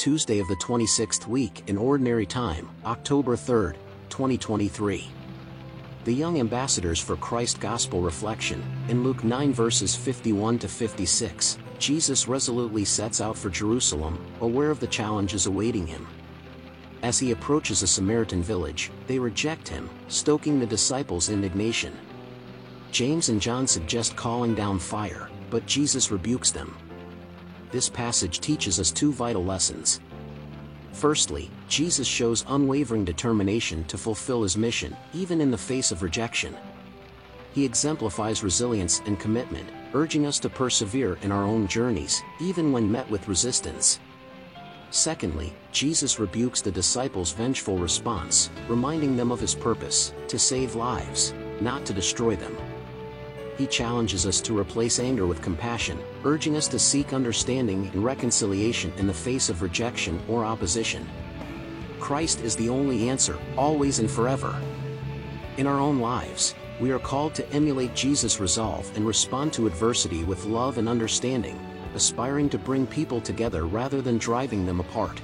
Tuesday of the 26th week in Ordinary Time, October 3, 2023. The Young Ambassadors for Christ Gospel Reflection, in Luke 9 verses 51 to 56, Jesus resolutely sets out for Jerusalem, aware of the challenges awaiting him. As he approaches a Samaritan village, they reject him, stoking the disciples' indignation. James and John suggest calling down fire, but Jesus rebukes them. This passage teaches us two vital lessons. Firstly, Jesus shows unwavering determination to fulfill his mission, even in the face of rejection. He exemplifies resilience and commitment, urging us to persevere in our own journeys, even when met with resistance. Secondly, Jesus rebukes the disciples' vengeful response, reminding them of his purpose, to save lives, not to destroy them he challenges us to replace anger with compassion, urging us to seek understanding and reconciliation in the face of rejection or opposition. Christ is the only answer, always and forever. In our own lives, we are called to emulate Jesus' resolve and respond to adversity with love and understanding, aspiring to bring people together rather than driving them apart.